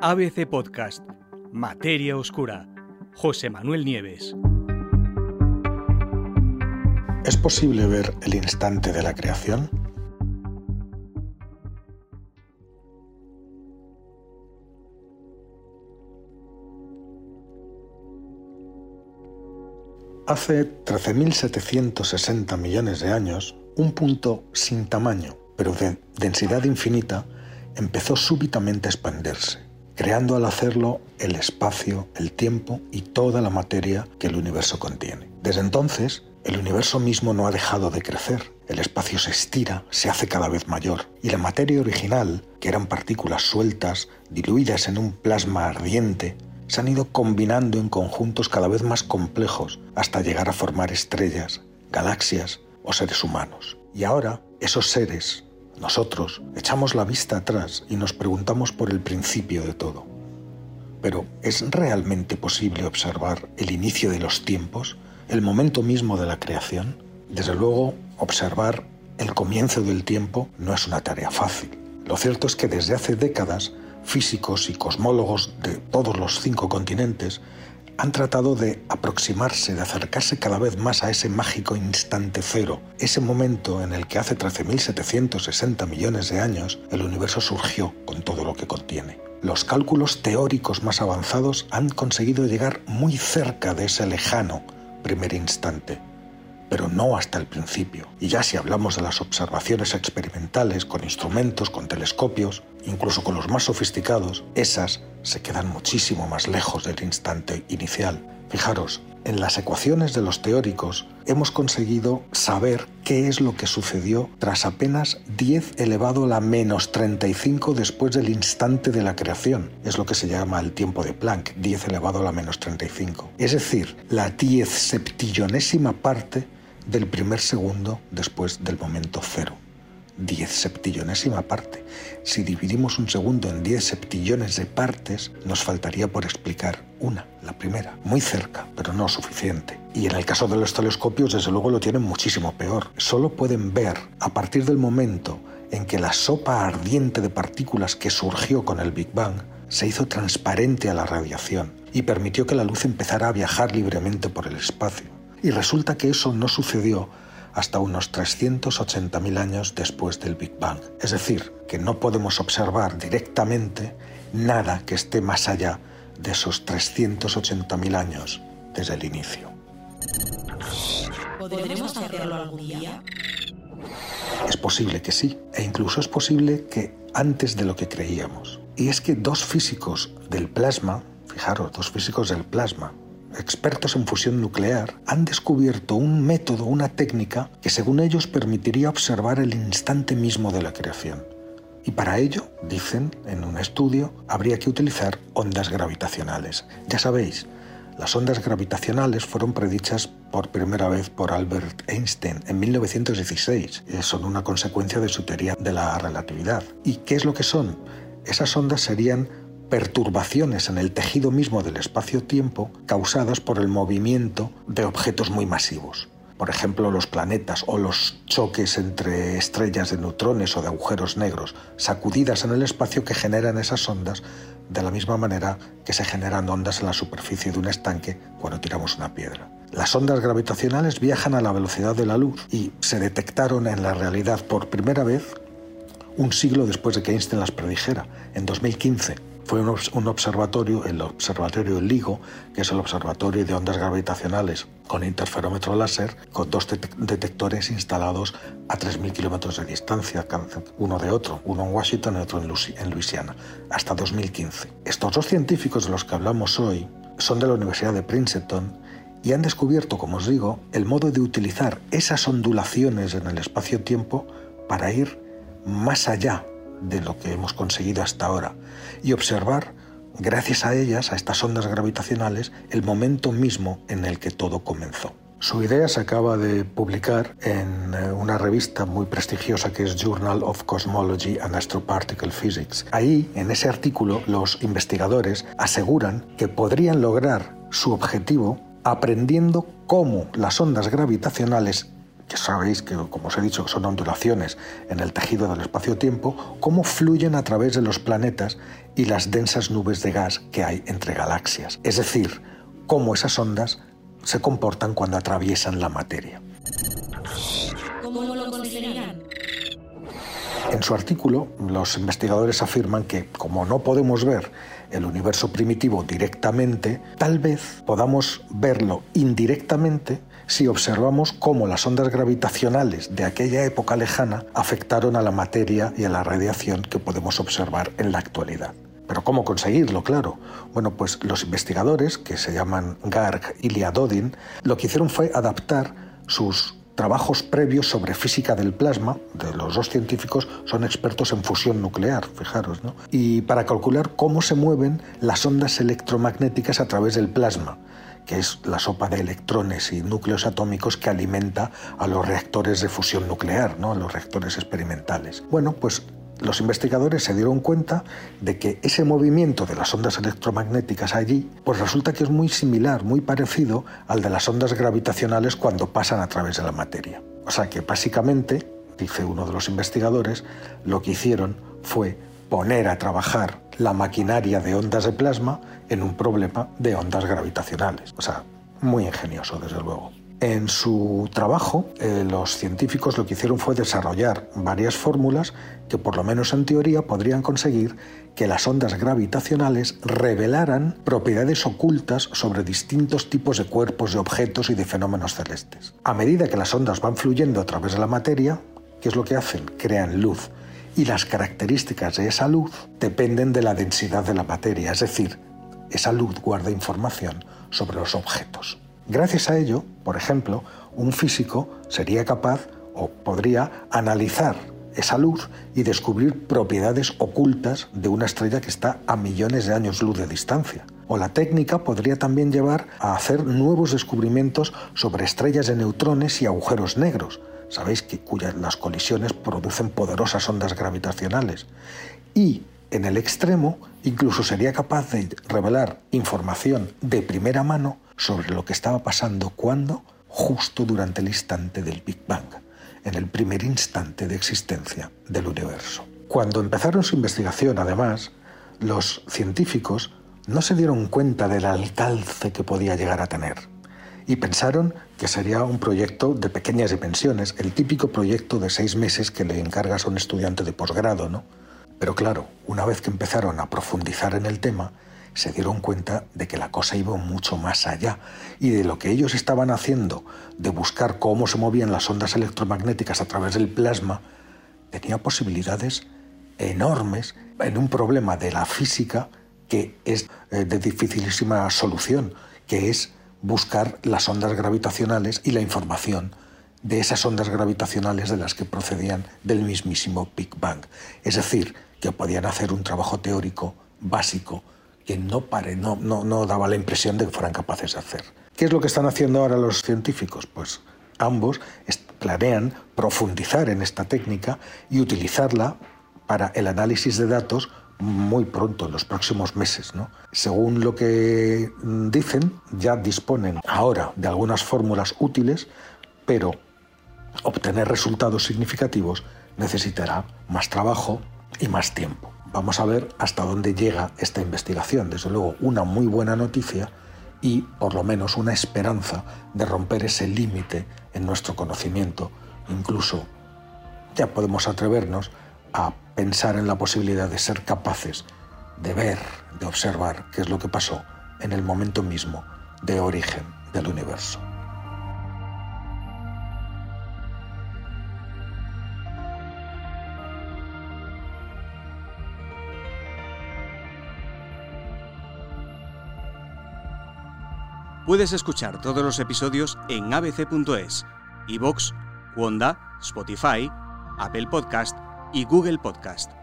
ABC Podcast, Materia Oscura, José Manuel Nieves. ¿Es posible ver el instante de la creación? Hace 13.760 millones de años, un punto sin tamaño, pero de densidad infinita, empezó súbitamente a expandirse creando al hacerlo el espacio, el tiempo y toda la materia que el universo contiene. Desde entonces, el universo mismo no ha dejado de crecer. El espacio se estira, se hace cada vez mayor, y la materia original, que eran partículas sueltas, diluidas en un plasma ardiente, se han ido combinando en conjuntos cada vez más complejos hasta llegar a formar estrellas, galaxias o seres humanos. Y ahora, esos seres, nosotros echamos la vista atrás y nos preguntamos por el principio de todo. Pero ¿es realmente posible observar el inicio de los tiempos, el momento mismo de la creación? Desde luego, observar el comienzo del tiempo no es una tarea fácil. Lo cierto es que desde hace décadas, físicos y cosmólogos de todos los cinco continentes han tratado de aproximarse, de acercarse cada vez más a ese mágico instante cero, ese momento en el que hace 13.760 millones de años el universo surgió con todo lo que contiene. Los cálculos teóricos más avanzados han conseguido llegar muy cerca de ese lejano primer instante, pero no hasta el principio. Y ya si hablamos de las observaciones experimentales con instrumentos, con telescopios, incluso con los más sofisticados, esas se quedan muchísimo más lejos del instante inicial. Fijaros, en las ecuaciones de los teóricos hemos conseguido saber qué es lo que sucedió tras apenas 10 elevado a la menos 35 después del instante de la creación. Es lo que se llama el tiempo de Planck, 10 elevado a la menos 35. Es decir, la 10 septillonésima parte del primer segundo después del momento cero. 10 septillonésima parte. Si dividimos un segundo en 10 septillones de partes, nos faltaría por explicar una, la primera, muy cerca, pero no suficiente. Y en el caso de los telescopios, desde luego lo tienen muchísimo peor. Solo pueden ver a partir del momento en que la sopa ardiente de partículas que surgió con el Big Bang se hizo transparente a la radiación y permitió que la luz empezara a viajar libremente por el espacio. Y resulta que eso no sucedió hasta unos 380.000 años después del Big Bang. Es decir, que no podemos observar directamente nada que esté más allá de esos 380.000 años desde el inicio. ¿Podremos hacerlo algún día? Es posible que sí, e incluso es posible que antes de lo que creíamos. Y es que dos físicos del plasma, fijaros, dos físicos del plasma, expertos en fusión nuclear han descubierto un método, una técnica que según ellos permitiría observar el instante mismo de la creación. Y para ello, dicen en un estudio, habría que utilizar ondas gravitacionales. Ya sabéis, las ondas gravitacionales fueron predichas por primera vez por Albert Einstein en 1916. Son una consecuencia de su teoría de la relatividad. ¿Y qué es lo que son? Esas ondas serían perturbaciones en el tejido mismo del espacio-tiempo causadas por el movimiento de objetos muy masivos. Por ejemplo, los planetas o los choques entre estrellas de neutrones o de agujeros negros sacudidas en el espacio que generan esas ondas de la misma manera que se generan ondas en la superficie de un estanque cuando tiramos una piedra. Las ondas gravitacionales viajan a la velocidad de la luz y se detectaron en la realidad por primera vez un siglo después de que Einstein las predijera, en 2015 fue un, observatorio, el Observatorio LIGO, que es el Observatorio de Ondas Gravitacionales con interferómetro láser, con dos detectores instalados a 3.000 kilómetros de distancia, uno de otro, uno en Washington y otro en Luisiana, hasta 2015. Estos dos científicos de los que hablamos hoy son de la Universidad de Princeton y han descubierto, como os digo, el modo de utilizar esas ondulaciones en el espacio-tiempo para ir más allá de lo que hemos conseguido hasta ahora y observar, gracias a ellas, a estas ondas gravitacionales, el momento mismo en el que todo comenzó. Su idea se acaba de publicar en eh, una revista muy prestigiosa que es Journal of Cosmology and Astroparticle Physics. Ahí, en ese artículo, los investigadores aseguran que podrían lograr su objetivo aprendiendo cómo las ondas gravitacionales que sabéis que, como os he dicho, son ondulaciones en el tejido del espacio-tiempo, cómo fluyen a través de los planetas y las densas nubes de gas que hay entre galaxias. Es decir, cómo esas ondas se comportan cuando atraviesan la materia. ¿Cómo lo consideran? En su artículo, los investigadores afirman que, como no podemos ver el universo primitivo directamente, tal vez podamos verlo indirectamente si observamos cómo las ondas gravitacionales de aquella época lejana afectaron a la materia y a la radiación que podemos observar en la actualidad. Pero ¿cómo conseguirlo? Claro. Bueno, pues los investigadores, que se llaman Garg y Liadodin, lo que hicieron fue adaptar sus trabajos previos sobre física del plasma, de los dos científicos son expertos en fusión nuclear, fijaros, ¿no? Y para calcular cómo se mueven las ondas electromagnéticas a través del plasma, que es la sopa de electrones y núcleos atómicos que alimenta a los reactores de fusión nuclear, ¿no? a los reactores experimentales. Bueno, pues los investigadores se dieron cuenta de que ese movimiento de las ondas electromagnéticas allí, pues resulta que es muy similar, muy parecido al de las ondas gravitacionales cuando pasan a través de la materia. O sea que básicamente, dice uno de los investigadores, lo que hicieron fue poner a trabajar la maquinaria de ondas de plasma en un problema de ondas gravitacionales. O sea, muy ingenioso, desde luego. En su trabajo, eh, los científicos lo que hicieron fue desarrollar varias fórmulas que, por lo menos en teoría, podrían conseguir que las ondas gravitacionales revelaran propiedades ocultas sobre distintos tipos de cuerpos, de objetos y de fenómenos celestes. A medida que las ondas van fluyendo a través de la materia, ¿qué es lo que hacen? Crean luz. Y las características de esa luz dependen de la densidad de la materia, es decir, esa luz guarda información sobre los objetos. Gracias a ello, por ejemplo, un físico sería capaz o podría analizar esa luz y descubrir propiedades ocultas de una estrella que está a millones de años luz de distancia. O la técnica podría también llevar a hacer nuevos descubrimientos sobre estrellas de neutrones y agujeros negros, sabéis que cuyas las colisiones producen poderosas ondas gravitacionales. Y en el extremo, incluso sería capaz de revelar información de primera mano sobre lo que estaba pasando cuando, justo durante el instante del Big Bang, en el primer instante de existencia del universo. Cuando empezaron su investigación, además, los científicos no se dieron cuenta del alcance que podía llegar a tener y pensaron que sería un proyecto de pequeñas dimensiones, el típico proyecto de seis meses que le encargas a un estudiante de posgrado, ¿no? Pero claro, una vez que empezaron a profundizar en el tema, se dieron cuenta de que la cosa iba mucho más allá y de lo que ellos estaban haciendo, de buscar cómo se movían las ondas electromagnéticas a través del plasma, tenía posibilidades enormes en un problema de la física que es eh, de dificilísima solución, que es buscar las ondas gravitacionales y la información de esas ondas gravitacionales de las que procedían del mismísimo Big Bang. Es decir, que podían hacer un trabajo teórico básico que no, pare, no, no, no daba la impresión de que fueran capaces de hacer. ¿Qué es lo que están haciendo ahora los científicos? Pues ambos planean profundizar en esta técnica y utilizarla para el análisis de datos muy pronto, en los próximos meses. ¿no? Según lo que dicen, ya disponen ahora de algunas fórmulas útiles, pero obtener resultados significativos necesitará más trabajo y más tiempo. Vamos a ver hasta dónde llega esta investigación. Desde luego, una muy buena noticia y por lo menos una esperanza de romper ese límite en nuestro conocimiento. Incluso ya podemos atrevernos a pensar en la posibilidad de ser capaces de ver, de observar qué es lo que pasó en el momento mismo de origen del universo. Puedes escuchar todos los episodios en abc.es, iVoox, Wanda, Spotify, Apple Podcast y Google Podcast.